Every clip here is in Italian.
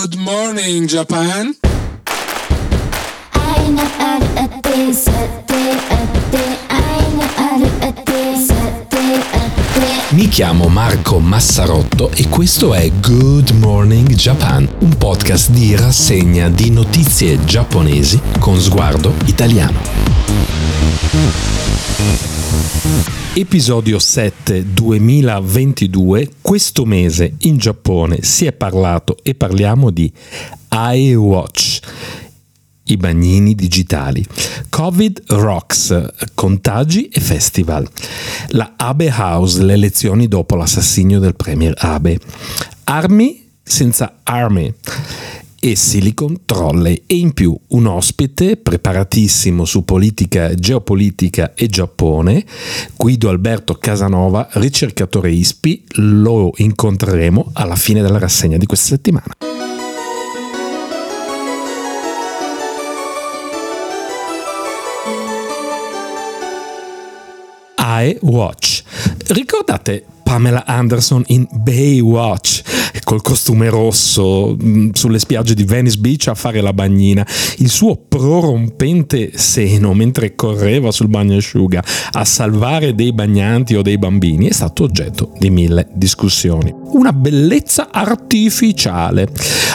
Good morning, Japan. Mi chiamo Marco Massarotto e questo è Good Morning Japan, un podcast di rassegna di notizie giapponesi con sguardo italiano. Episodio 7 2022. Questo mese in Giappone si è parlato e parliamo di iWatch i bagnini digitali. Covid Rocks, contagi e festival. La Abe House, le elezioni dopo l'assassinio del premier Abe. Armi senza armi e Silicon Trolley e in più un ospite preparatissimo su politica, geopolitica e Giappone, Guido Alberto Casanova, ricercatore ISPI, lo incontreremo alla fine della rassegna di questa settimana. I Watch. Ricordate Pamela Anderson in Baywatch? col costume rosso mm, sulle spiagge di Venice Beach a fare la bagnina, il suo prorompente seno mentre correva sul bagnasciuga a salvare dei bagnanti o dei bambini è stato oggetto di mille discussioni. Una bellezza artificiale.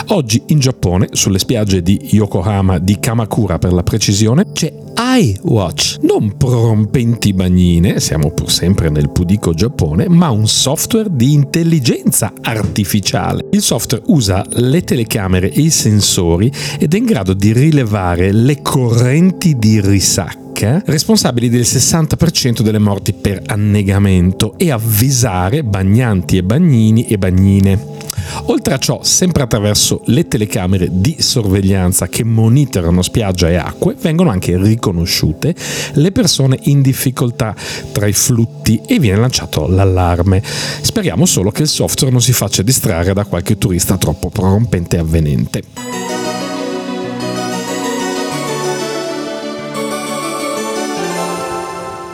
Oggi in Giappone, sulle spiagge di Yokohama, di Kamakura per la precisione, c'è iWatch, non prorompenti bagnine, siamo pur sempre nel pudico Giappone, ma un software di intelligenza artificiale. Il software usa le telecamere e i sensori ed è in grado di rilevare le correnti di risacca responsabili del 60% delle morti per annegamento e avvisare bagnanti e bagnini e bagnine. Oltre a ciò, sempre attraverso le telecamere di sorveglianza che monitorano spiaggia e acque, vengono anche riconosciute le persone in difficoltà tra i flutti e viene lanciato l'allarme. Speriamo solo che il software non si faccia distrarre da qualche turista troppo prorompente e avvenente.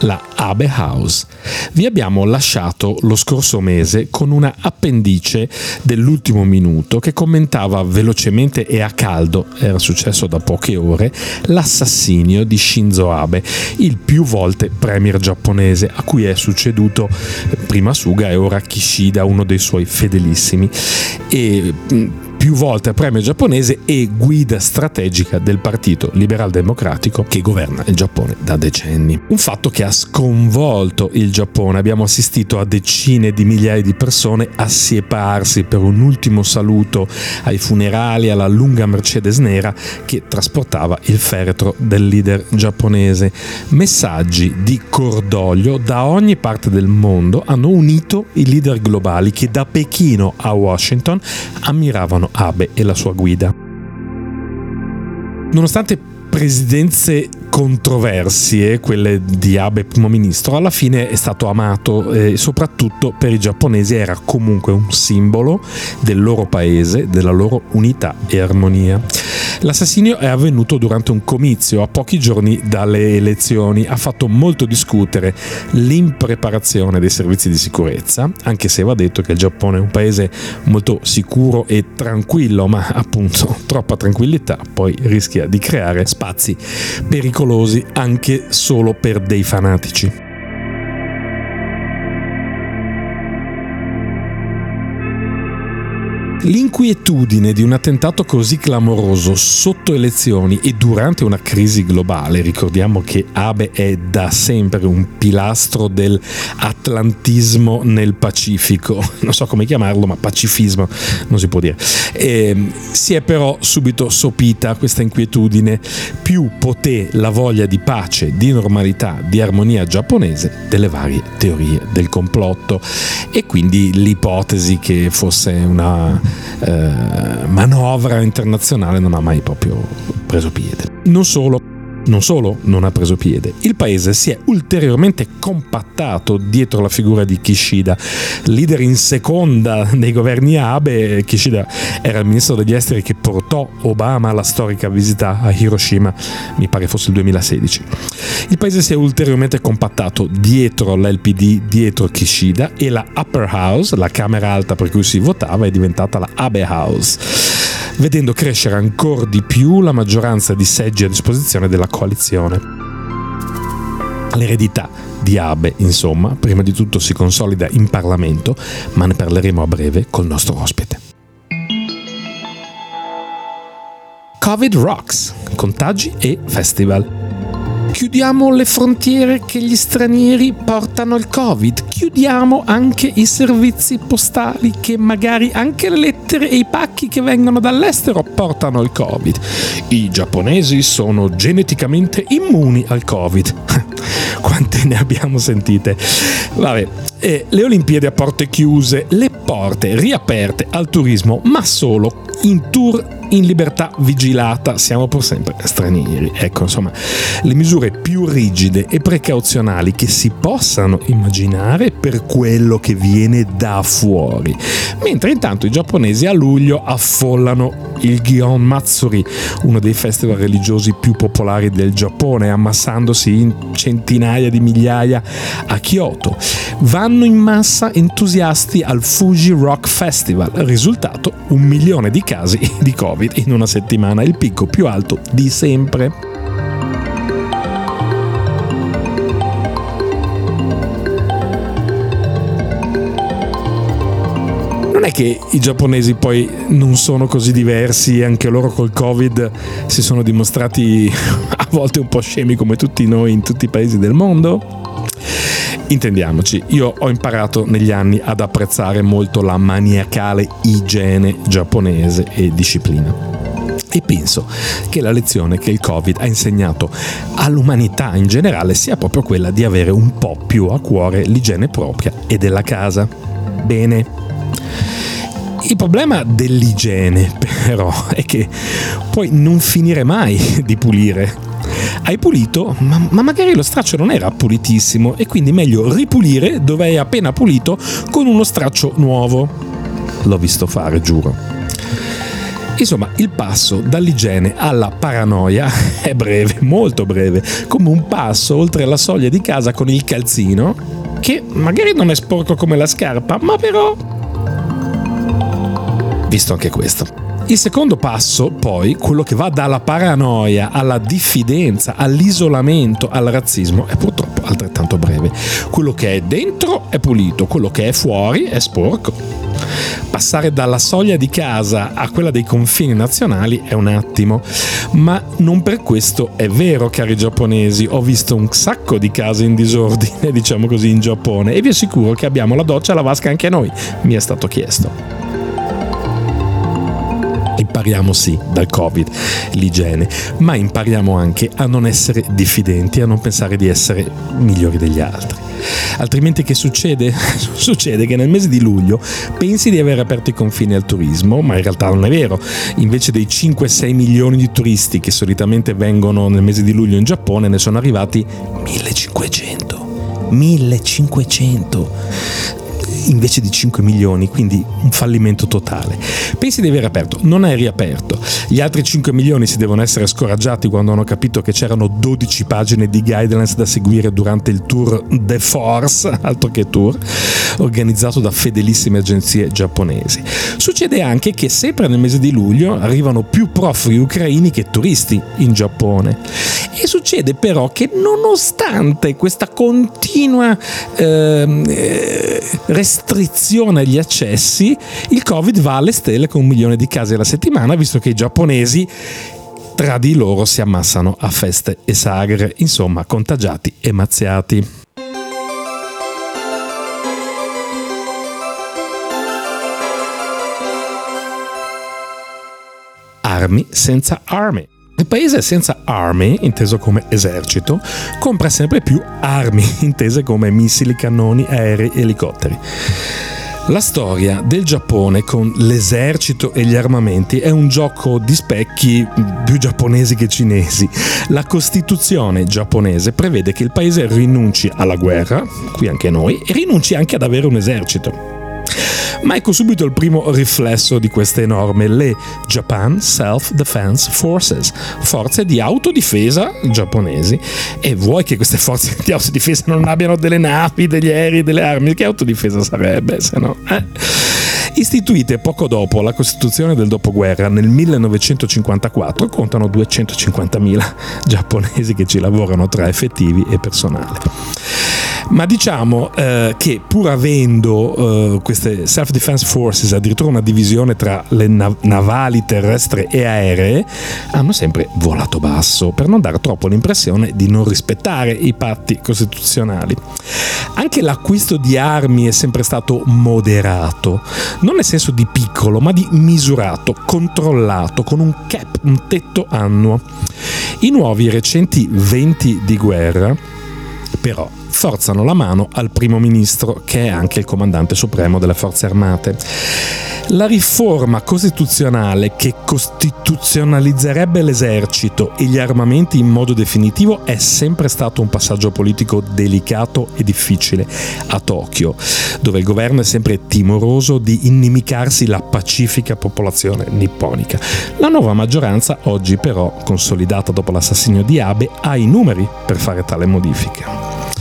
La Abe House. Vi abbiamo lasciato lo scorso mese con una appendice dell'ultimo minuto che commentava velocemente e a caldo, era successo da poche ore, l'assassinio di Shinzo Abe, il più volte premier giapponese a cui è succeduto prima Suga e ora Kishida, uno dei suoi fedelissimi. E più volte premio giapponese e guida strategica del Partito Liberal Democratico che governa il Giappone da decenni. Un fatto che ha sconvolto il Giappone. Abbiamo assistito a decine di migliaia di persone assieparsi per un ultimo saluto ai funerali alla lunga Mercedes nera che trasportava il feretro del leader giapponese. Messaggi di cordoglio da ogni parte del mondo hanno unito i leader globali che da Pechino a Washington ammiravano Abe e la sua guida. Nonostante presidenze controversie, quelle di Abe primo ministro, alla fine è stato amato e soprattutto per i giapponesi era comunque un simbolo del loro paese, della loro unità e armonia. L'assassinio è avvenuto durante un comizio a pochi giorni dalle elezioni, ha fatto molto discutere l'impreparazione dei servizi di sicurezza, anche se va detto che il Giappone è un paese molto sicuro e tranquillo, ma appunto troppa tranquillità poi rischia di creare spazi pericolosi anche solo per dei fanatici. L'inquietudine di un attentato così clamoroso sotto elezioni e durante una crisi globale, ricordiamo che Abe è da sempre un pilastro dell'atlantismo nel Pacifico, non so come chiamarlo, ma pacifismo non si può dire. E, ehm, si è però subito sopita questa inquietudine, più poté la voglia di pace, di normalità, di armonia giapponese delle varie teorie del complotto e quindi l'ipotesi che fosse una eh, manovra internazionale non ha mai proprio preso piede. Non solo, non solo non ha preso piede, il paese si è ulteriormente compattato dietro la figura di Kishida, leader in seconda nei governi Abe. Kishida era il ministro degli esteri che portò Obama alla storica visita a Hiroshima, mi pare fosse il 2016. Il paese si è ulteriormente compattato dietro l'LPD, dietro Kishida e la Upper House, la Camera Alta per cui si votava, è diventata la Abe House vedendo crescere ancora di più la maggioranza di seggi a disposizione della coalizione. L'eredità di Abe, insomma, prima di tutto si consolida in Parlamento, ma ne parleremo a breve col nostro ospite. Covid Rocks, contagi e festival. Chiudiamo le frontiere che gli stranieri portano il Covid, chiudiamo anche i servizi postali che magari anche le lettere e i pacchi che vengono dall'estero portano il Covid. I giapponesi sono geneticamente immuni al Covid. Quante ne abbiamo sentite? Vabbè, eh, le Olimpiadi a porte chiuse, le porte riaperte al turismo, ma solo in tour in libertà vigilata, siamo pur sempre stranieri. Ecco, insomma, le misure più rigide e precauzionali che si possano immaginare per quello che viene da fuori. Mentre intanto i giapponesi a luglio affollano il Gion Matsuri, uno dei festival religiosi più popolari del Giappone, ammassandosi in centinaia di migliaia a Kyoto. Vanno in massa entusiasti al Fuji Rock Festival, risultato un milione di casi di Covid Covid in una settimana, il picco più alto di sempre. Non è che i giapponesi poi non sono così diversi, anche loro col Covid si sono dimostrati a volte un po' scemi come tutti noi in tutti i paesi del mondo? Intendiamoci, io ho imparato negli anni ad apprezzare molto la maniacale igiene giapponese e disciplina. E penso che la lezione che il Covid ha insegnato all'umanità in generale sia proprio quella di avere un po' più a cuore l'igiene propria e della casa. Bene. Il problema dell'igiene, però, è che puoi non finire mai di pulire hai pulito, ma, ma, magari lo straccio non era pulitissimo e quindi meglio ripulire dove hai appena pulito con uno straccio nuovo. L'ho visto fare, giuro. Insomma, il passo dall'igiene alla paranoia è breve, molto breve, come un passo oltre la soglia di casa con il calzino, che magari non è sporco come la scarpa, ma però... Visto anche questo. Il secondo passo, poi, quello che va dalla paranoia alla diffidenza, all'isolamento, al razzismo, è purtroppo altrettanto breve. Quello che è dentro è pulito, quello che è fuori è sporco. Passare dalla soglia di casa a quella dei confini nazionali è un attimo, ma non per questo è vero, cari giapponesi. Ho visto un sacco di case in disordine, diciamo così, in Giappone e vi assicuro che abbiamo la doccia e la vasca anche noi, mi è stato chiesto impariamo sì dal Covid l'igiene, ma impariamo anche a non essere diffidenti, a non pensare di essere migliori degli altri. Altrimenti che succede? succede che nel mese di luglio pensi di aver aperto i confini al turismo, ma in realtà non è vero. Invece dei 5-6 milioni di turisti che solitamente vengono nel mese di luglio in Giappone, ne sono arrivati 1500. 1500 invece di 5 milioni, quindi un fallimento totale. Pensi di aver aperto, non è riaperto. Gli altri 5 milioni si devono essere scoraggiati quando hanno capito che c'erano 12 pagine di guidelines da seguire durante il tour The Force, altro che tour, organizzato da fedelissime agenzie giapponesi. Succede anche che sempre nel mese di luglio arrivano più profughi ucraini che turisti in Giappone. E succede però che nonostante questa continua ehm, eh, agli accessi, il Covid va alle stelle con un milione di casi alla settimana, visto che i giapponesi tra di loro si ammassano a feste e sagre, insomma contagiati e mazziati. Armi senza armi. Il paese senza army, inteso come esercito, compra sempre più armi, intese come missili, cannoni, aerei elicotteri. La storia del Giappone con l'esercito e gli armamenti è un gioco di specchi più giapponesi che cinesi. La Costituzione giapponese prevede che il paese rinunci alla guerra, qui anche noi, e rinunci anche ad avere un esercito. Ma ecco subito il primo riflesso di queste norme, le Japan Self-Defense Forces, forze di autodifesa giapponesi. E vuoi che queste forze di autodifesa non abbiano delle navi, degli aerei, delle armi? Che autodifesa sarebbe, se no? Eh? Istituite poco dopo la Costituzione del dopoguerra nel 1954, contano 250.000 giapponesi che ci lavorano tra effettivi e personale. Ma diciamo eh, che pur avendo eh, queste Self-Defense Forces addirittura una divisione tra le nav- navali, terrestri e aeree, hanno sempre volato basso per non dare troppo l'impressione di non rispettare i patti costituzionali. Anche l'acquisto di armi è sempre stato moderato, non nel senso di piccolo, ma di misurato, controllato, con un cap, un tetto annuo. I nuovi recenti venti di guerra, però, forzano la mano al primo ministro, che è anche il comandante supremo delle forze armate. La riforma costituzionale che costituzionalizzerebbe l'esercito e gli armamenti in modo definitivo è sempre stato un passaggio politico delicato e difficile a Tokyo, dove il governo è sempre timoroso di inimicarsi la pacifica popolazione nipponica. La nuova maggioranza, oggi però consolidata dopo l'assassinio di Abe, ha i numeri per fare tale modifica.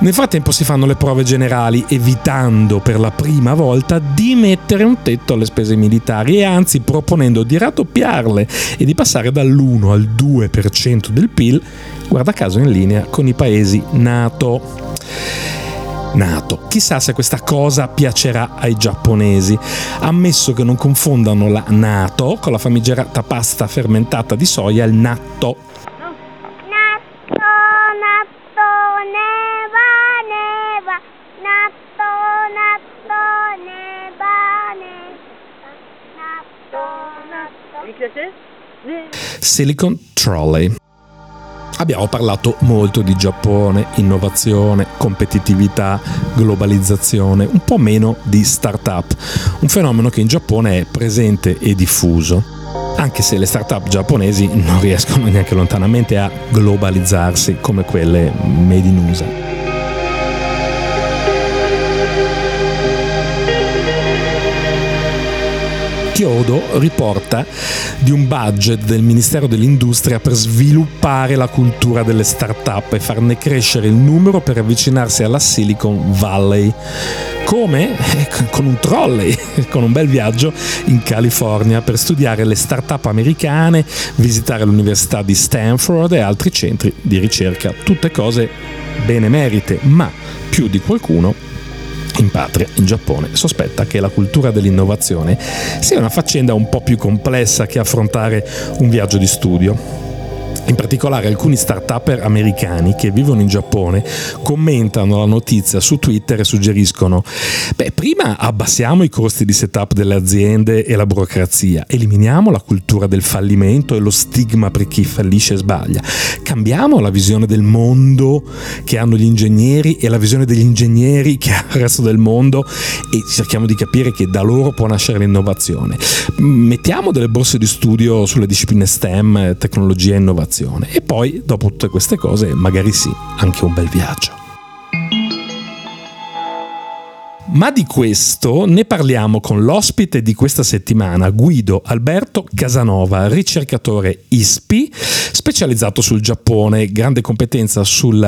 Nel frattempo si fanno le prove generali, evitando per la prima volta di mettere un tetto alle spese militari e anzi proponendo di raddoppiarle e di passare dall'1 al 2% del PIL, guarda caso in linea con i paesi NATO. NATO. Chissà se questa cosa piacerà ai giapponesi, ammesso che non confondano la NATO con la famigerata pasta fermentata di soia, il natto. Silicon Trolley. Abbiamo parlato molto di Giappone, innovazione, competitività, globalizzazione, un po' meno di start-up, un fenomeno che in Giappone è presente e diffuso, anche se le start-up giapponesi non riescono neanche lontanamente a globalizzarsi come quelle made in USA. Chiodo riporta di un budget del Ministero dell'Industria per sviluppare la cultura delle start-up e farne crescere il numero per avvicinarsi alla Silicon Valley. Come? Eh, Con un trolley, con un bel viaggio in California per studiare le start-up americane, visitare l'Università di Stanford e altri centri di ricerca. Tutte cose benemerite, ma più di qualcuno in patria, in Giappone, sospetta che la cultura dell'innovazione sia una faccenda un po' più complessa che affrontare un viaggio di studio. In particolare alcuni start-upper americani che vivono in Giappone commentano la notizia su Twitter e suggeriscono beh prima abbassiamo i costi di setup delle aziende e la burocrazia, eliminiamo la cultura del fallimento e lo stigma per chi fallisce e sbaglia, cambiamo la visione del mondo che hanno gli ingegneri e la visione degli ingegneri che ha il resto del mondo e cerchiamo di capire che da loro può nascere l'innovazione. Mettiamo delle borse di studio sulle discipline STEM, tecnologia e innovazione e poi dopo tutte queste cose magari sì, anche un bel viaggio. Ma di questo ne parliamo con l'ospite di questa settimana, Guido Alberto Casanova, ricercatore ISPI, specializzato sul Giappone, grande competenza sugli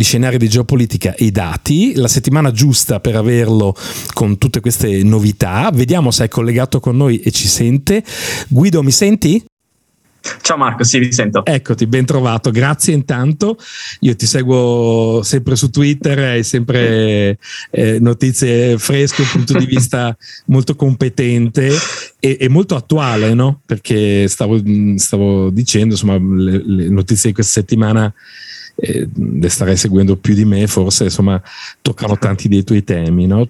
scenari di geopolitica e dati. La settimana giusta per averlo con tutte queste novità. Vediamo se è collegato con noi e ci sente. Guido, mi senti? Ciao Marco, sì, vi sento. Eccoti, ben trovato. Grazie intanto. Io ti seguo sempre su Twitter, hai sempre eh, notizie fresche, un punto di vista molto competente e, e molto attuale, no? Perché stavo, stavo dicendo, insomma, le, le notizie di questa settimana eh, le starei seguendo più di me, forse insomma toccano tanti dei tuoi temi. No?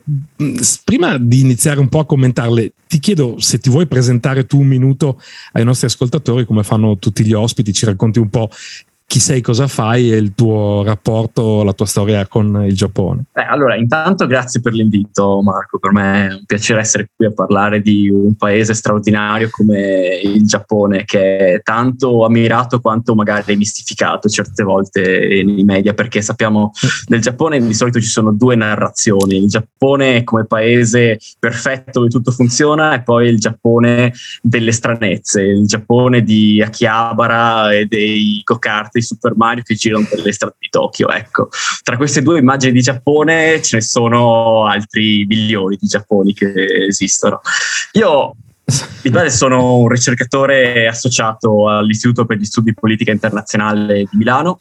Prima di iniziare un po' a commentarle, ti chiedo se ti vuoi presentare tu un minuto ai nostri ascoltatori, come fanno tutti gli ospiti, ci racconti un po' chi sei, cosa fai e il tuo rapporto, la tua storia con il Giappone. Eh, allora, intanto grazie per l'invito Marco, per me è un piacere essere qui a parlare di un paese straordinario come il Giappone, che è tanto ammirato quanto magari mistificato certe volte nei media, perché sappiamo del Giappone di solito ci sono due narrazioni, il Giappone come paese perfetto dove tutto funziona e poi il Giappone delle stranezze, il Giappone di Akihabara e dei cocarti Super Mario che girano per le strade di Tokyo. Ecco, tra queste due immagini di Giappone ce ne sono altri milioni di Giapponi che esistono. Io di base sono un ricercatore associato all'Istituto per gli Studi di Politica Internazionale di Milano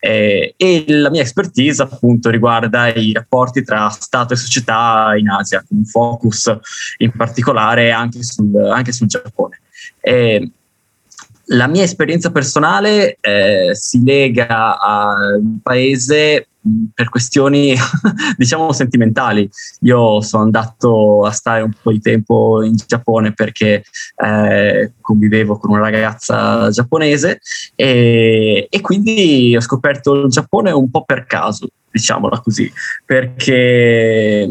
eh, e la mia expertise appunto riguarda i rapporti tra Stato e società in Asia, con un focus in particolare anche sul, anche sul Giappone. Eh, la mia esperienza personale eh, si lega al paese per questioni diciamo sentimentali. Io sono andato a stare un po' di tempo in Giappone perché eh, convivevo con una ragazza giapponese e, e, quindi ho scoperto il Giappone un po' per caso, diciamola così, perché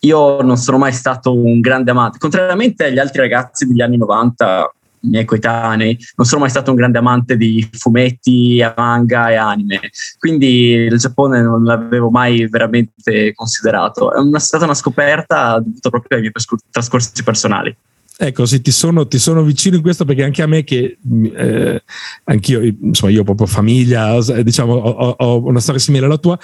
io non sono mai stato un grande amante, contrariamente agli altri ragazzi degli anni 90 miei coetanei, non sono mai stato un grande amante di fumetti, manga e anime, quindi il Giappone non l'avevo mai veramente considerato. È una, stata una scoperta dovuta proprio ai miei trascorsi personali. Ecco, sì, ti sono, ti sono, vicino in questo perché anche a me che eh, anch'io, insomma, io ho proprio famiglia, diciamo, ho, ho, una storia simile alla tua,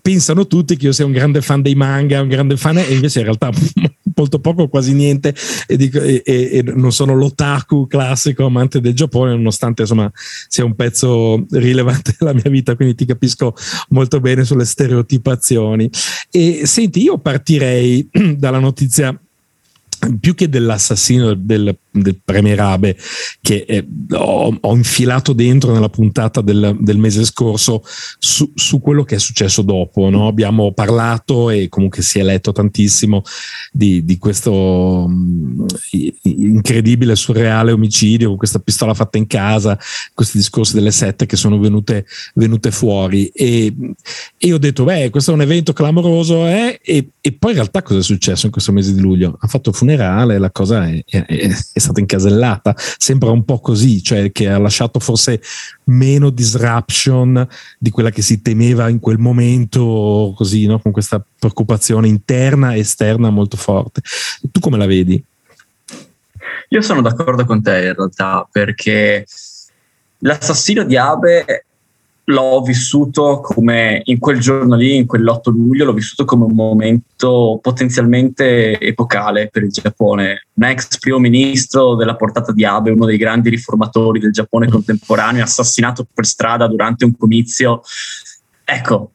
pensano tutti che io sia un grande fan dei manga, un grande fan, e invece in realtà molto poco, quasi niente, e, dico, e, e, non sono l'otaku classico amante del Giappone, nonostante insomma sia un pezzo rilevante della mia vita, quindi ti capisco molto bene sulle stereotipazioni. E senti, io partirei dalla notizia più che dell'assassino del, del Premier Abe che eh, ho, ho, infilato dentro nella puntata del, del mese scorso su, su, quello che è successo dopo. No? Abbiamo parlato e comunque si è letto tantissimo di, di questo mh, mm, incredibile, surreale omicidio con questa pistola fatta in casa, questi discorsi delle sette che sono venute, venute fuori. E, e, ho detto, beh, questo è un evento clamoroso. Eh? E, e, poi in realtà cosa è successo in questo mese di luglio? Ha fatto un funerale, la cosa è, è, è stata incasellata. Sembra un po' così, cioè che ha lasciato forse meno disruption di quella che si temeva in quel momento, così, no? con questa preoccupazione interna e esterna molto forte. Tu come la vedi? Io sono d'accordo con te in realtà, perché l'assassino di Abe l'ho vissuto come in quel giorno lì, in quell'8 luglio, l'ho vissuto come un momento potenzialmente epocale per il Giappone. Un ex primo ministro della portata di Abe, uno dei grandi riformatori del Giappone contemporaneo, assassinato per strada durante un comizio. Ecco,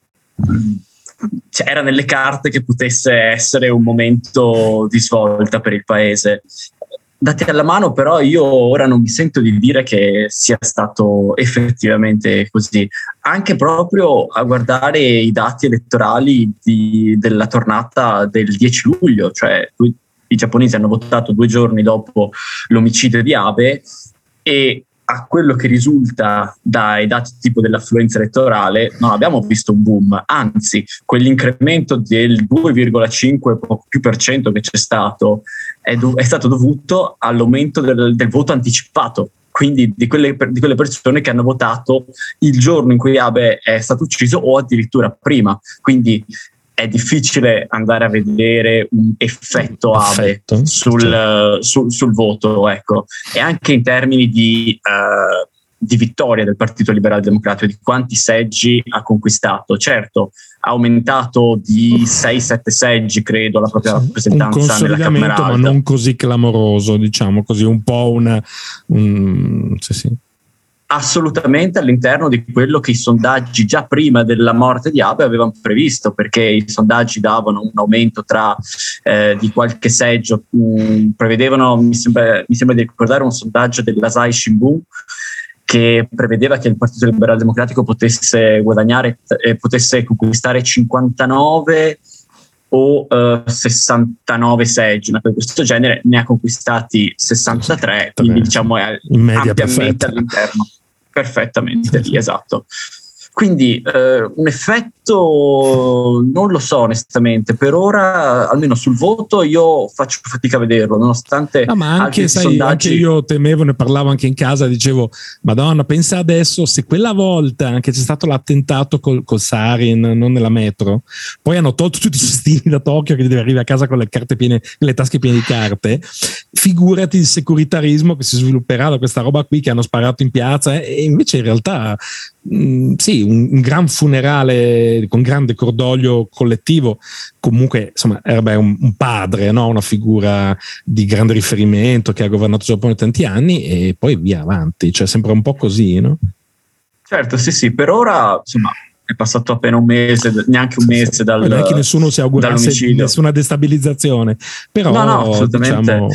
cioè, era nelle carte che potesse essere un momento di svolta per il paese dati alla mano, però io ora non mi sento di dire che sia stato effettivamente così. Anche proprio a guardare i dati elettorali di, della tornata del 10 luglio, cioè i giapponesi hanno votato due giorni dopo l'omicidio di Abe e a quello che risulta dai dati tipo dell'affluenza elettorale, non abbiamo visto un boom, anzi, quell'incremento del 2,5 poco più per cento che c'è stato è, do- è stato dovuto all'aumento del, del voto anticipato quindi di quelle, di quelle, persone che hanno votato il giorno in cui Abe è stato ucciso o addirittura prima. Quindi è difficile andare a vedere un effetto Abe sul, certo. sul, sul, voto, ecco. E anche in termini di, uh, di vittoria del Partito Liberale Democratico, di quanti seggi ha conquistato. Certo, ha aumentato di 6-7 seggi, credo, la propria rappresentanza nella Camera Alta. ma non così clamoroso, diciamo così, un po' una... Un, sì, sì assolutamente all'interno di quello che i sondaggi già prima della morte di Abe avevano previsto, perché i sondaggi davano un aumento tra eh, di qualche seggio, mh, mm, prevedevano, mi sembra, mi sembra, di ricordare un sondaggio dell'Asai Shimbun che prevedeva che il Partito Liberale Democratico potesse guadagnare, eh, potesse conquistare 59 o uh, 69 seggi, una cosa di questo genere, ne ha conquistati 63, quindi diciamo è ampiamente perfetta. all'interno perfettamente lì, esatto. Quindi eh, un effetto non lo so onestamente, per ora almeno sul voto io faccio fatica a vederlo, nonostante... No, ma anche, sai, sondaggi... anche io temevo, ne parlavo anche in casa, dicevo, Madonna, pensa adesso se quella volta che c'è stato l'attentato col, col Sarin, non nella metro, poi hanno tolto tutti i cestini da Tokyo che deve arrivare a casa con le carte piene, le tasche piene di carte, figurati il securitarismo che si svilupperà da questa roba qui che hanno sparato in piazza e invece in realtà mh, mm, sì, un, un, gran funerale con grande cordoglio collettivo, comunque insomma era un, un padre, no? una figura di grande riferimento che ha governato il Giappone tanti anni e poi via avanti, cioè sembra un po' così, no? Certo, sì, sì, per ora insomma è passato appena un mese, neanche un mese dal Non è che nessuno si augurasse nessuna destabilizzazione, però no, no, assolutamente. Diciamo...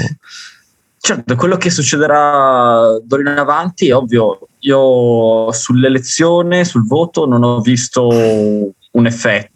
Certo, quello che succederà d'ora in avanti è ovvio. Io sull'elezione, sul voto, non ho visto un effetto.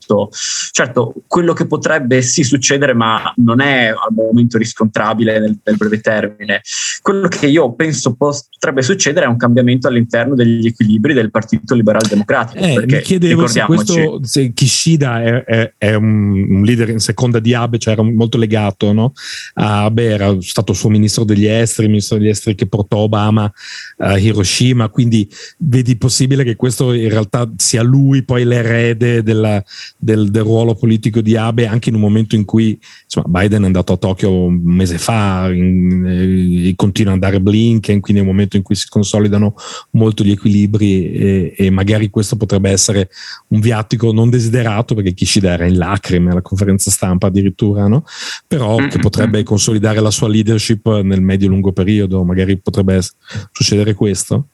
Certo, quello che potrebbe sì succedere, ma non è al momento riscontrabile nel, nel breve termine. Quello che io penso potrebbe succedere è un cambiamento all'interno degli equilibri del Partito Liberal Democratico. Eh, mi chiedevo se, questo, se Kishida è, è, è un, un, leader in seconda di Abe, cioè era molto legato no? a Abe, era stato suo ministro degli esteri, ministro degli esteri che portò Obama a Hiroshima, quindi vedi possibile che questo in realtà sia lui poi l'erede della, del, del, ruolo politico di Abe anche in un momento in cui insomma, Biden è andato a Tokyo un mese fa in, eh, continua ad andare Blinken quindi è un momento in cui si consolidano molto gli equilibri e, e, magari questo potrebbe essere un viatico non desiderato perché Kishida era in lacrime alla conferenza stampa addirittura no? però che mm-hmm. potrebbe consolidare la sua leadership nel medio-lungo periodo magari potrebbe succedere questo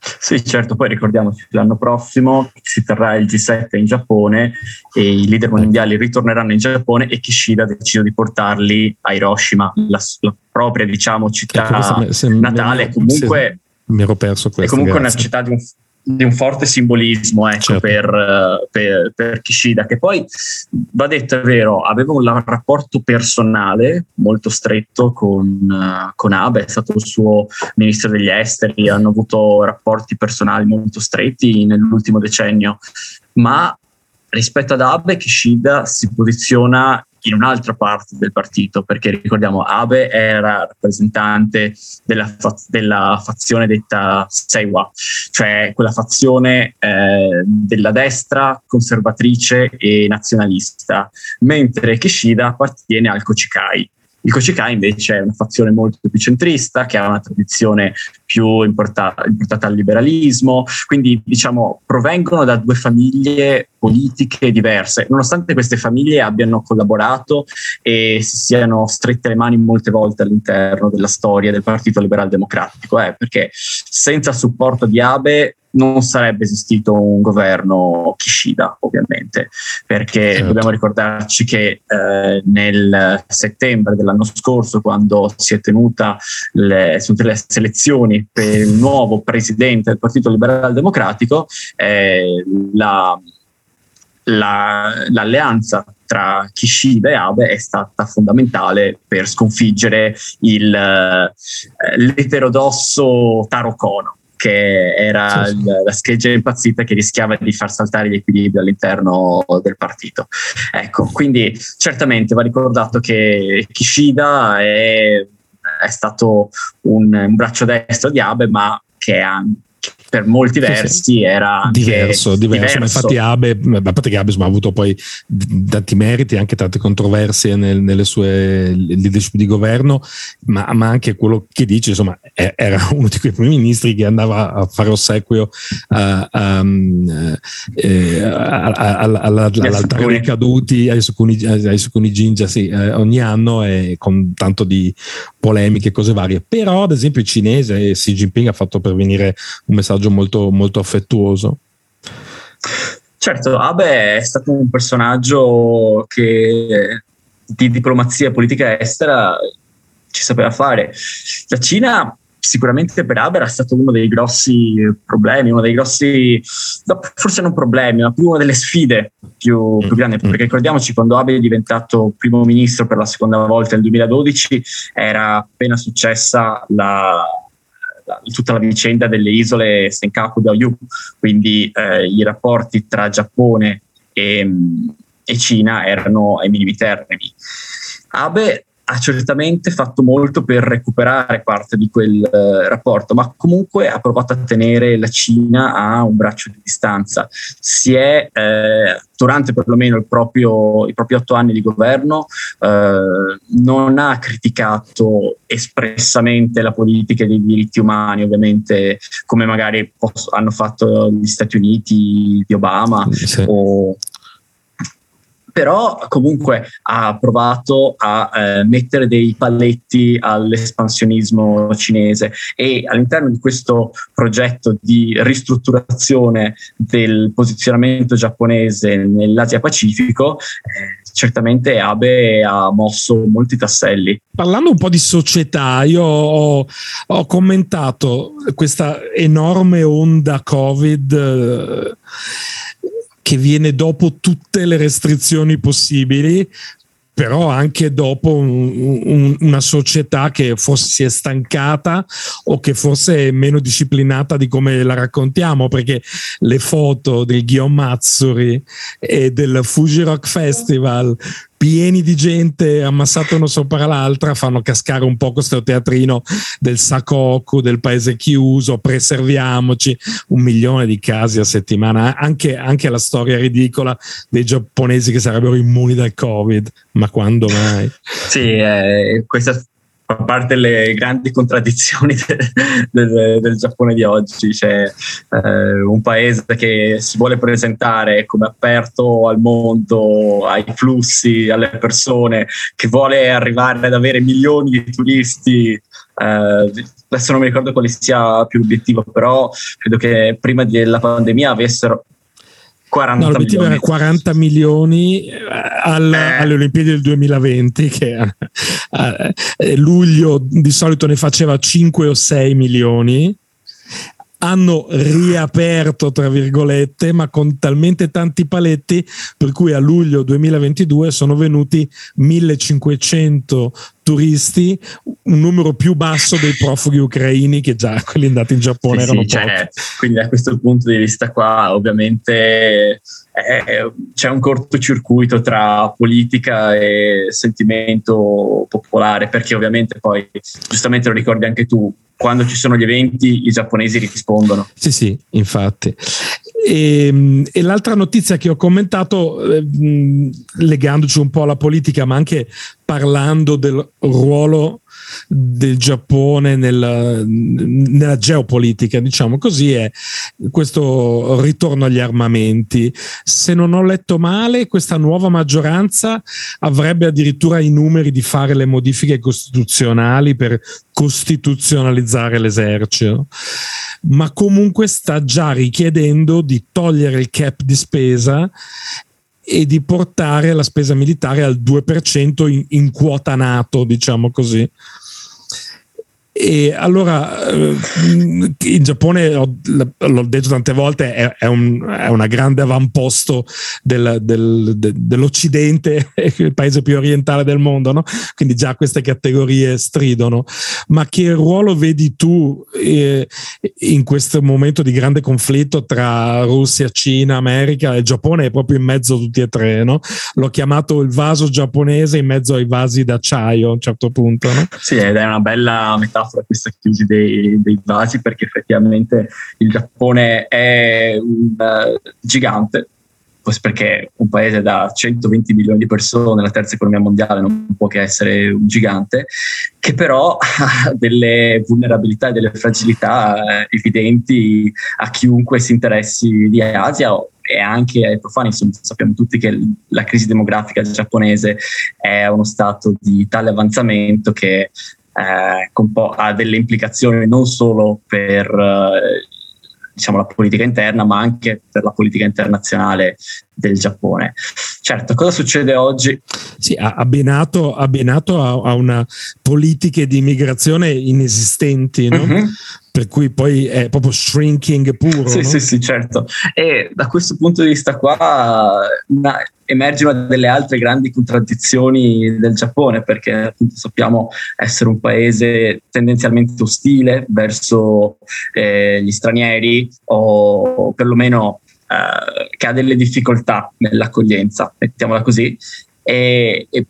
sì, certo, poi ricordiamoci l'anno prossimo si terrà il G7 in Giappone e i leader mondiali ritorneranno in Giappone e Kishida ha deciso di portarli a Hiroshima, la, la propria diciamo, città ecco, natale. comunque, mi ero perso questo. È comunque grazie. una città di un di un forte simbolismo ecco, certo. per, per, per, Kishida, che poi va detto è vero, aveva un rapporto personale molto stretto con, uh, con Abe, è stato il suo ministro degli esteri, hanno avuto rapporti personali molto stretti nell'ultimo decennio, ma rispetto ad Abe Kishida si posiziona in un'altra parte del partito, perché ricordiamo Abe era rappresentante della, fa- della fazione detta Seiwa, cioè quella fazione eh, della destra conservatrice e nazionalista, mentre Kishida appartiene al Kochikai, il Kochikai invece è una fazione molto più centrista, che ha una tradizione più importata, importata al liberalismo, quindi diciamo provengono da due famiglie politiche diverse, nonostante queste famiglie abbiano collaborato e si siano strette le mani molte volte all'interno della storia del Partito Liberal Democratico, eh, perché senza il supporto di Abe non sarebbe esistito un governo Kishida, ovviamente, perché certo. dobbiamo ricordarci che eh, nel settembre dell'anno scorso, quando si è tenuta le, le selezioni per il nuovo presidente del Partito Liberal Democratico, eh, la, la, l'alleanza tra Kishida e Abe è stata fondamentale per sconfiggere il, eh, l'eterodosso Taro Kono che era sì, sì. la scheggia impazzita che rischiava di far saltare gli equilibri all'interno del partito. Ecco, quindi certamente va ricordato che Kishida è, è stato un, un braccio destro di Abe, ma che è anche per molti versi sì, sì. era diverso, diverso. diverso. infatti Abe, a parte che Abe ha avuto poi tanti meriti, anche tante controversie nel, nelle sue leadership di governo, ma, ma, anche quello che dice, insomma, era uno di quei primi ministri che andava a fare ossequio all'altare dei caduti ai Sukuni, ai Sukuni Jinja sì, eh, ogni anno e con tanto di polemiche cose varie. Però, ad esempio, il cinese Xi Jinping ha fatto pervenire un messaggio molto, molto affettuoso. Certo, Abe è stato un personaggio che di diplomazia politica estera ci sapeva fare. La Cina sicuramente per Abe era stato uno dei grossi problemi, uno dei grossi, forse non problemi, ma più una delle sfide più, più grandi, perché ricordiamoci quando Abe è diventato primo ministro per la seconda volta nel 2012 era appena successa la, tutta la vicenda delle isole Senkaku da Yu, quindi eh, i rapporti tra Giappone e, e, Cina erano ai minimi termini. Abe ha certamente fatto molto per recuperare parte di quel eh, rapporto, ma comunque ha provato a tenere la Cina a un braccio di distanza. Si è, eh, durante perlomeno il proprio, i propri otto anni di governo, eh, non ha criticato espressamente la politica dei diritti umani, ovviamente come magari posso, hanno fatto gli Stati Uniti di Obama sì. o però comunque ha provato a eh, mettere dei paletti all'espansionismo cinese e all'interno di questo progetto di ristrutturazione del posizionamento giapponese nell'Asia Pacifico eh, certamente Abe ha mosso molti tasselli. Parlando un po' di società, io ho, ho commentato questa enorme onda Covid. Eh, che viene dopo tutte le restrizioni possibili, però anche dopo un, un, una società che forse si è stancata o che forse è meno disciplinata di come la raccontiamo, perché le foto del Guillaume Mazzuri e del Fuji Rock Festival pieni di gente ammassata uno sopra l'altra fanno cascare un po' questo teatrino del Sakoku, del paese chiuso, preserviamoci, un milione di casi a settimana, anche, anche la storia ridicola dei giapponesi che sarebbero immuni dal Covid, ma quando mai? Sì, eh, questa fa parte delle grandi contraddizioni del, del, del Giappone di oggi. C'è eh, un paese che si vuole presentare come aperto al mondo, ai flussi, alle persone, che vuole arrivare ad avere milioni di turisti. Eh, adesso non mi ricordo quale sia più l'obiettivo, però credo che prima della pandemia avessero 40 no, l'obiettivo milioni. era 40 milioni eh, al, eh. alle Olimpiadi del 2020, che a, a, a luglio di solito ne faceva 5 o 6 milioni hanno riaperto, tra virgolette, ma con talmente tanti paletti per cui a luglio 2022 sono venuti 1500 turisti, un numero più basso dei profughi ucraini che già quelli andati in Giappone sì, erano sì, cioè, quindi da questo punto di vista qua ovviamente eh, c'è un cortocircuito tra politica e sentimento popolare perché ovviamente poi giustamente lo ricordi anche tu quando ci sono gli eventi i giapponesi rispondono. Sì, sì, infatti. E, ehm, e l'altra notizia che ho commentato, eh, legandoci un po' alla politica, ma anche parlando del ruolo del Giappone nella, nella, geopolitica, diciamo così, è questo ritorno agli armamenti. Se non ho letto male, questa nuova maggioranza avrebbe addirittura i numeri di fare le modifiche costituzionali per costituzionalizzare l'esercito, ma comunque sta già richiedendo di togliere il cap di spesa e di portare la spesa militare al 2% in, in quota NATO, diciamo così. E allora eh, in Giappone, l'ho detto tante volte, è, un, è una grande avamposto del, del, de, dell'Occidente, il paese più orientale del mondo, no? quindi già queste categorie stridono. Ma che ruolo vedi tu eh, in questo momento di grande conflitto tra Russia, Cina, America? Il Giappone è proprio in mezzo a tutti e tre, no? L'ho chiamato il vaso giapponese in mezzo ai vasi d'acciaio a un certo punto. No? Sì, ed è una bella metafora fra questa crisi dei, dei, vasi perché effettivamente il Giappone è un uh, gigante perché un paese da 120 milioni di persone, la terza economia mondiale, non può che essere un gigante, che però ha delle vulnerabilità e delle fragilità eh, evidenti a chiunque si interessi di Asia e anche ai profani. Insomma, sappiamo tutti che la crisi demografica giapponese è uno stato di tale avanzamento che eh, ha delle implicazioni non solo per eh, diciamo, la politica interna, ma anche per la politica internazionale del Giappone. Certo, cosa succede oggi? Sì, abbinato, abbinato a, a una politica di immigrazione inesistenti, no? Uh-huh per cui poi è proprio shrinking puro. Sì, no? sì, sì, certo. E da questo punto di vista qua una, emergono delle altre grandi contraddizioni del Giappone, perché appunto sappiamo essere un paese tendenzialmente ostile verso eh, gli stranieri o perlomeno eh, che ha delle difficoltà nell'accoglienza, mettiamola così. E, e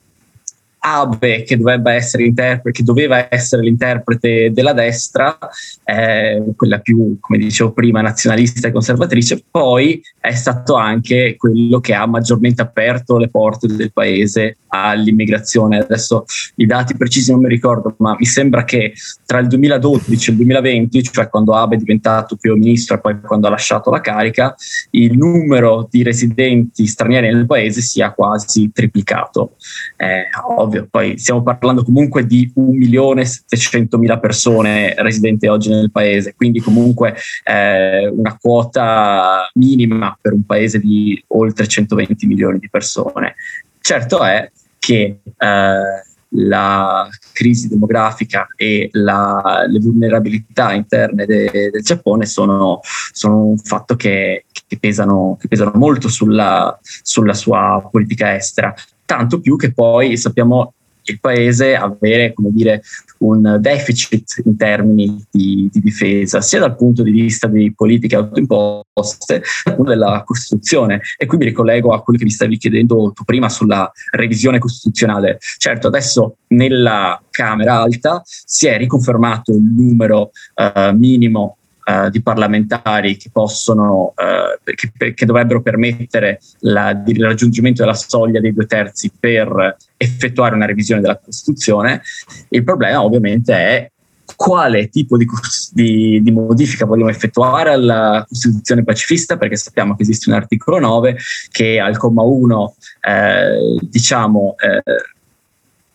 Abe, che, essere che doveva essere l'interprete della destra, eh, quella più, come dicevo prima, nazionalista e conservatrice, poi è stato anche quello che ha maggiormente aperto le porte del paese all'immigrazione. Adesso i dati precisi non mi ricordo, ma mi sembra che tra il 2012 e il 2020, cioè quando Abe è diventato primo ministro e poi quando ha lasciato la carica, il numero di residenti stranieri nel paese sia quasi triplicato. Eh, ovvio, poi stiamo parlando comunque di 1.700.000 persone residenti oggi nel paese, quindi comunque eh, una quota minima per un paese di oltre 120 milioni di persone. Certo è che eh, la crisi demografica e la, le vulnerabilità interne de, del Giappone sono, sono un fatto che, che, pesano, che pesano, molto sulla, sulla sua politica estera tanto più che poi sappiamo il paese avere come dire, un deficit in termini di, di, difesa, sia dal punto di vista di politiche autoimposte, sia della Costituzione. E qui mi ricollego a quello che mi stavi chiedendo tu prima sulla revisione costituzionale. Certo, adesso nella Camera Alta si è riconfermato il numero uh, minimo Uh, di parlamentari che possono, uh, che, che, dovrebbero permettere la, il raggiungimento della soglia dei due terzi per effettuare una revisione della Costituzione. Il problema ovviamente è quale tipo di, di, di, modifica vogliamo effettuare alla Costituzione pacifista, perché sappiamo che esiste un articolo 9 che al comma 1 eh, diciamo, eh,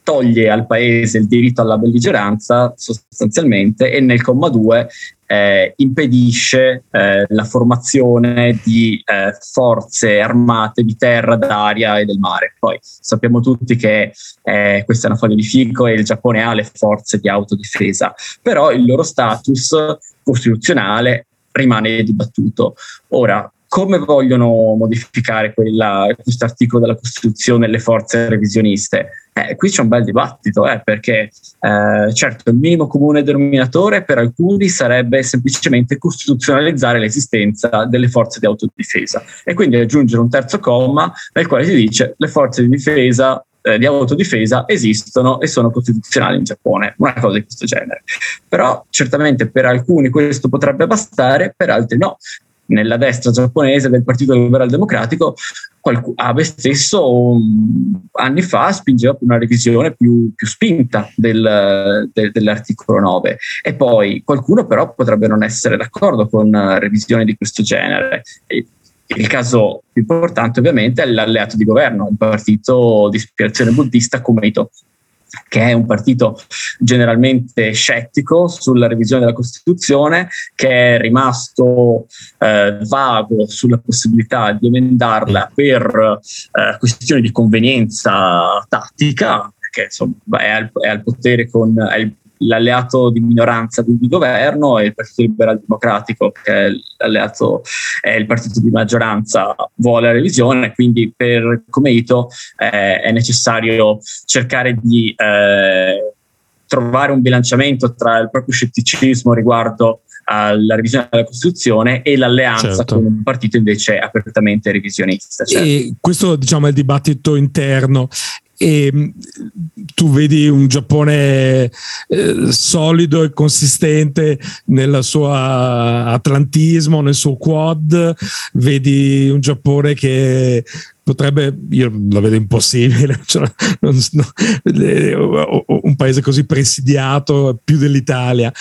toglie al paese il diritto alla belligeranza sostanzialmente e nel comma 2 eh, impedisce eh, la formazione di eh, forze armate di terra, d'aria e del mare. Poi sappiamo tutti che eh, questa è una foglia di fico e il Giappone ha le forze di autodifesa, però il loro status costituzionale rimane dibattuto. Ora, come vogliono modificare questo articolo della Costituzione le forze revisioniste? Eh, qui c'è un bel dibattito, eh, perché eh, certo il minimo comune denominatore per alcuni sarebbe semplicemente costituzionalizzare l'esistenza delle forze di autodifesa e quindi aggiungere un terzo comma nel quale si dice le forze di difesa eh, di autodifesa esistono e sono costituzionali in Giappone, una cosa di questo genere. Però certamente per alcuni questo potrebbe bastare, per altri no nella destra giapponese del Partito Liberal Democratico, qualc- Abe stesso um, anni fa spingeva per una revisione più, più spinta del, del, dell'articolo 9 e poi qualcuno però potrebbe non essere d'accordo con revisioni di questo genere. E il caso più importante ovviamente è l'alleato di governo, un partito di ispirazione buddista come Ito che è un partito generalmente scettico sulla revisione della Costituzione, che è rimasto eh, vago sulla possibilità di emendarla per eh, questioni di convenienza tattica, perché insomma, è, al, è al potere con è il l'alleato di minoranza di governo e il Partito Liberal Democratico, che è l'alleato, è il partito di maggioranza, vuole la revisione, quindi per come Ito eh, è necessario cercare di eh, trovare un bilanciamento tra il proprio scetticismo riguardo alla revisione della Costituzione e l'alleanza certo. con un partito invece apertamente revisionista. Certo. Questo diciamo, è il dibattito interno e mm, tu vedi un Giappone eh, solido e consistente nel suo atlantismo, nel suo quad, vedi un Giappone che potrebbe, io la vedo impossibile, cioè, non, no, un paese così presidiato più dell'Italia,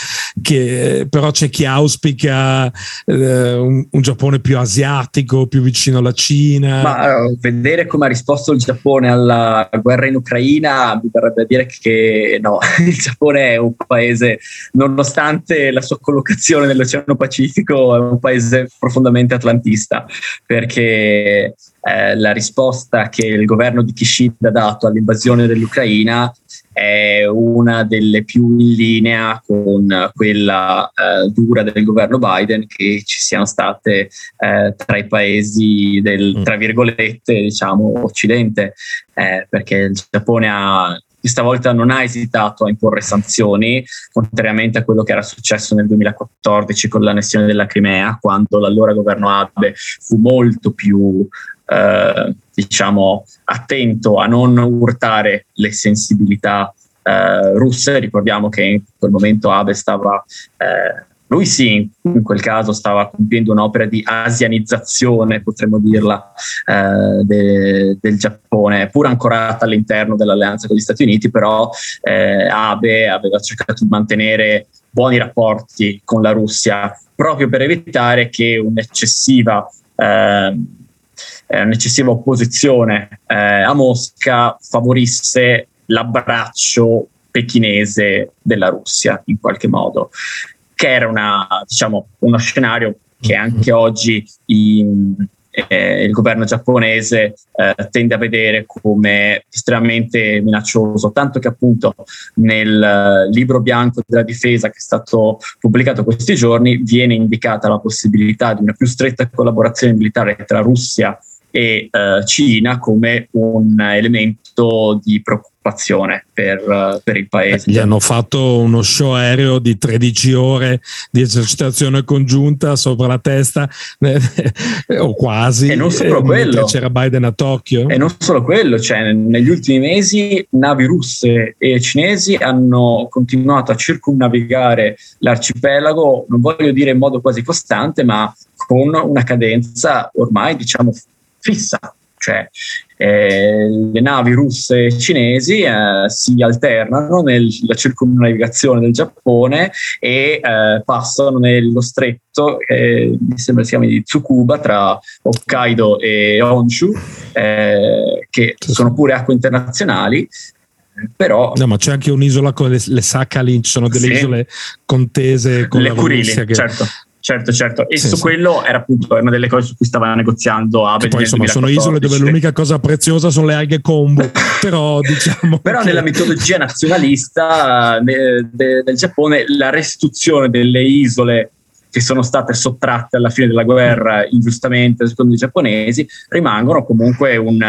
che però c'è chi auspica eh, un, un, Giappone più asiatico, più vicino alla Cina. Ma uh, vedere come ha risposto il Giappone alla guerra in Ucraina mi verrebbe a dire che no, il Giappone è un paese, nonostante la sua collocazione nell'Oceano Pacifico, è un paese profondamente atlantista, perché eh, la risposta che il governo di Kishida ha dato all'invasione dell'Ucraina è una delle più in linea con quella eh, dura del governo Biden che ci siano state eh, tra i paesi del, mm. tra virgolette, diciamo, occidente, eh, perché il Giappone ha questa volta non ha esitato a imporre sanzioni, contrariamente a quello che era successo nel 2014 con l'annessione della Crimea, quando l'allora governo Abe fu molto più eh, diciamo, attento a non urtare le sensibilità eh, russe. Ricordiamo che in quel momento Abe stava eh, lui sì, in quel caso stava compiendo un'opera di asianizzazione, potremmo dirla, eh, de, del Giappone, pur ancorata all'interno dell'alleanza con gli Stati Uniti, però eh, Abe aveva cercato di mantenere buoni rapporti con la Russia proprio per evitare che un'eccessiva, eh, un'eccessiva opposizione eh, a Mosca favorisse l'abbraccio pechinese della Russia in qualche modo che era una, diciamo, uno scenario che anche oggi in, eh, il governo giapponese eh, tende a vedere come estremamente minaccioso, tanto che appunto nel libro bianco della difesa che è stato pubblicato questi giorni viene indicata la possibilità di una più stretta collaborazione militare tra Russia e eh, Cina come un elemento di preoccupazione per, uh, per, il paese. Gli hanno fatto uno show aereo di 13 ore di esercitazione congiunta sopra la testa, o quasi. E non solo eh, quello. C'era Biden a Tokyo. E non solo quello, cioè negli ultimi mesi navi russe e cinesi hanno continuato a circumnavigare l'arcipelago, non voglio dire in modo quasi costante, ma con una cadenza ormai diciamo fissa, cioè eh, le navi russe e cinesi eh, si alternano nella circumnavigazione del Giappone e eh, passano nello stretto, mi sembra si chiami di Tsukuba, tra Hokkaido e Honshu, eh, che sono pure acque internazionali, però no, ma c'è anche un'isola con le, le Sakhalin, ci sono delle sì, isole contese con le la Curili, Russia che, certo certo, certo. E sì, su sì. quello era appunto una delle cose su cui stava negoziando Abe. Poi insomma sono isole dove l'unica cosa preziosa sono le alghe combo, però diciamo. però che... nella mitologia nazionalista de, del Giappone la restituzione delle isole che sono state sottratte alla fine della guerra ingiustamente secondo i giapponesi, rimangono comunque un,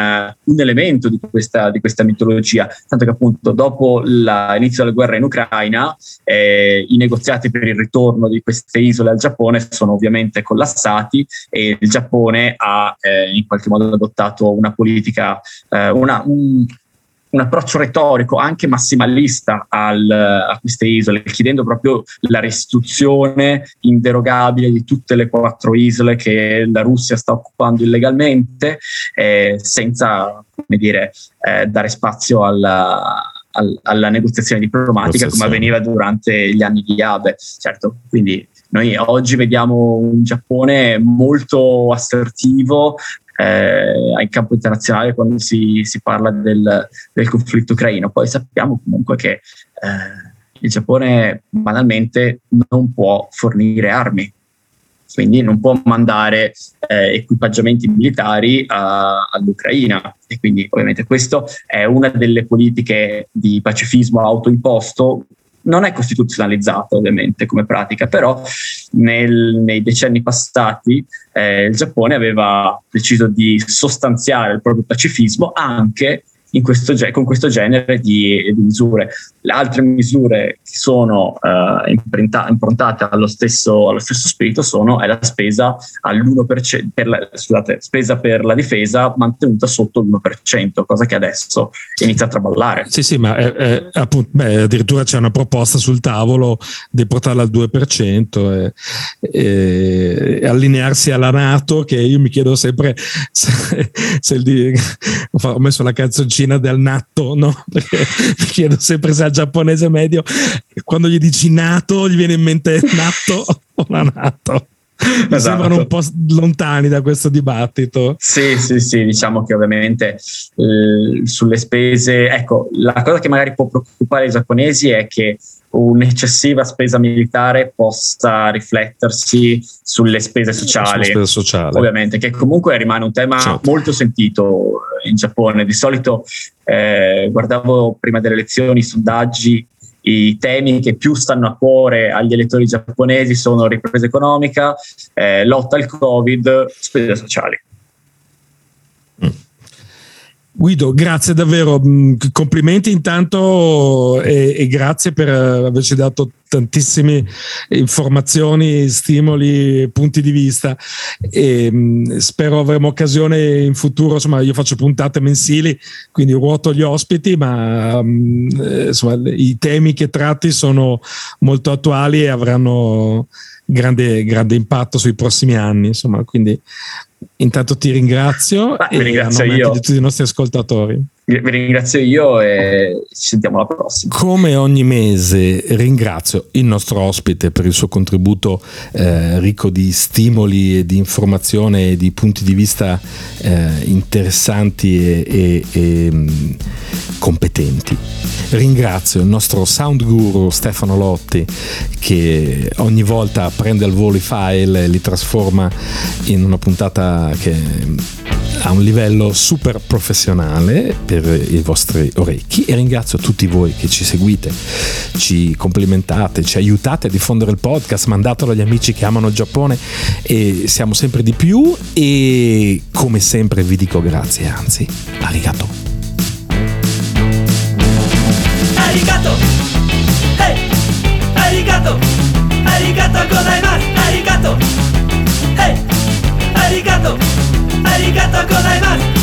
un elemento di questa, di questa, mitologia. Tanto che appunto dopo l'inizio della guerra in Ucraina eh, i negoziati per il ritorno di queste isole al Giappone sono ovviamente collassati e il Giappone ha eh, in qualche modo adottato una politica, eh, una, un, un approccio retorico anche massimalista al, a queste isole, chiedendo proprio la restituzione inderogabile di tutte le quattro isole che la Russia sta occupando illegalmente, eh, senza come dire, eh, dare spazio alla, alla negoziazione diplomatica come avveniva durante gli anni di Abe. Certo, quindi noi oggi vediamo un Giappone molto assertivo, eh, in campo internazionale quando si, si parla del, del, conflitto ucraino. Poi sappiamo comunque che eh, il Giappone banalmente non può fornire armi, quindi non può mandare eh, equipaggiamenti militari a, all'Ucraina e quindi ovviamente questa è una delle politiche di pacifismo autoimposto non è costituzionalizzata ovviamente come pratica, però nel, nei decenni passati eh, il Giappone aveva deciso di sostanziare il proprio pacifismo anche questo, con questo genere di, di, misure. Le altre misure che sono uh, improntate allo stesso, allo stesso, spirito sono la spesa all'1%, per la, scusate, spesa per la difesa mantenuta sotto l'1%, cosa che adesso inizia a traballare. Sì, sì, ma è, è, appunto, beh, addirittura c'è una proposta sul tavolo di portarla al 2% e, e, e allinearsi alla Nato, che io mi chiedo sempre se, se il, ho messo la canzoncina cucina del natto, no? Perché mi chiedo sempre se al giapponese medio, quando gli dici nato, gli viene in mente natto o la nato. Mi esatto. sembrano un po' lontani da questo dibattito. Sì, sì, sì, diciamo che ovviamente eh, sulle spese, ecco, la cosa che magari può preoccupare i giapponesi è che un'eccessiva spesa militare possa riflettersi sulle spese sociali. Spesa sociale. Ovviamente, che comunque rimane un tema certo. molto sentito in Giappone. Di solito eh, guardavo prima delle elezioni i sondaggi i temi che più stanno a cuore agli elettori giapponesi sono ripresa economica, eh, lotta al Covid, spese sociali. Guido, grazie davvero, mm, complimenti intanto e, e, grazie per averci dato tantissime informazioni, stimoli, punti di vista. E mm, spero avremo occasione in futuro, insomma io faccio puntate mensili, quindi ruoto gli ospiti, ma mm, eh, insomma, i temi che tratti sono molto attuali e avranno grande, grande impatto sui prossimi anni, insomma, quindi Intanto ti ringrazio Beh, e ringrazio io. di tutti i nostri ascoltatori. Vi ringrazio io e ci sentiamo alla prossima. Come ogni mese ringrazio il nostro ospite per il suo contributo eh, ricco di stimoli e di informazione e di punti di vista eh, interessanti e, e, e mm, competenti. Ringrazio il nostro sound guru Stefano Lotti che ogni volta prende al volo i file e li trasforma in una puntata che a un livello super professionale per i vostri orecchi e ringrazio tutti voi che ci seguite, ci complimentate, ci aiutate a diffondere il podcast, mandatelo agli amici che amano il Giappone e siamo sempre di più e come sempre vi dico grazie, anzi, arigato. Arigato! Hey! Arigato! Arigato gozaimasu! Arigato! Hey! Arigato! りがとうございます。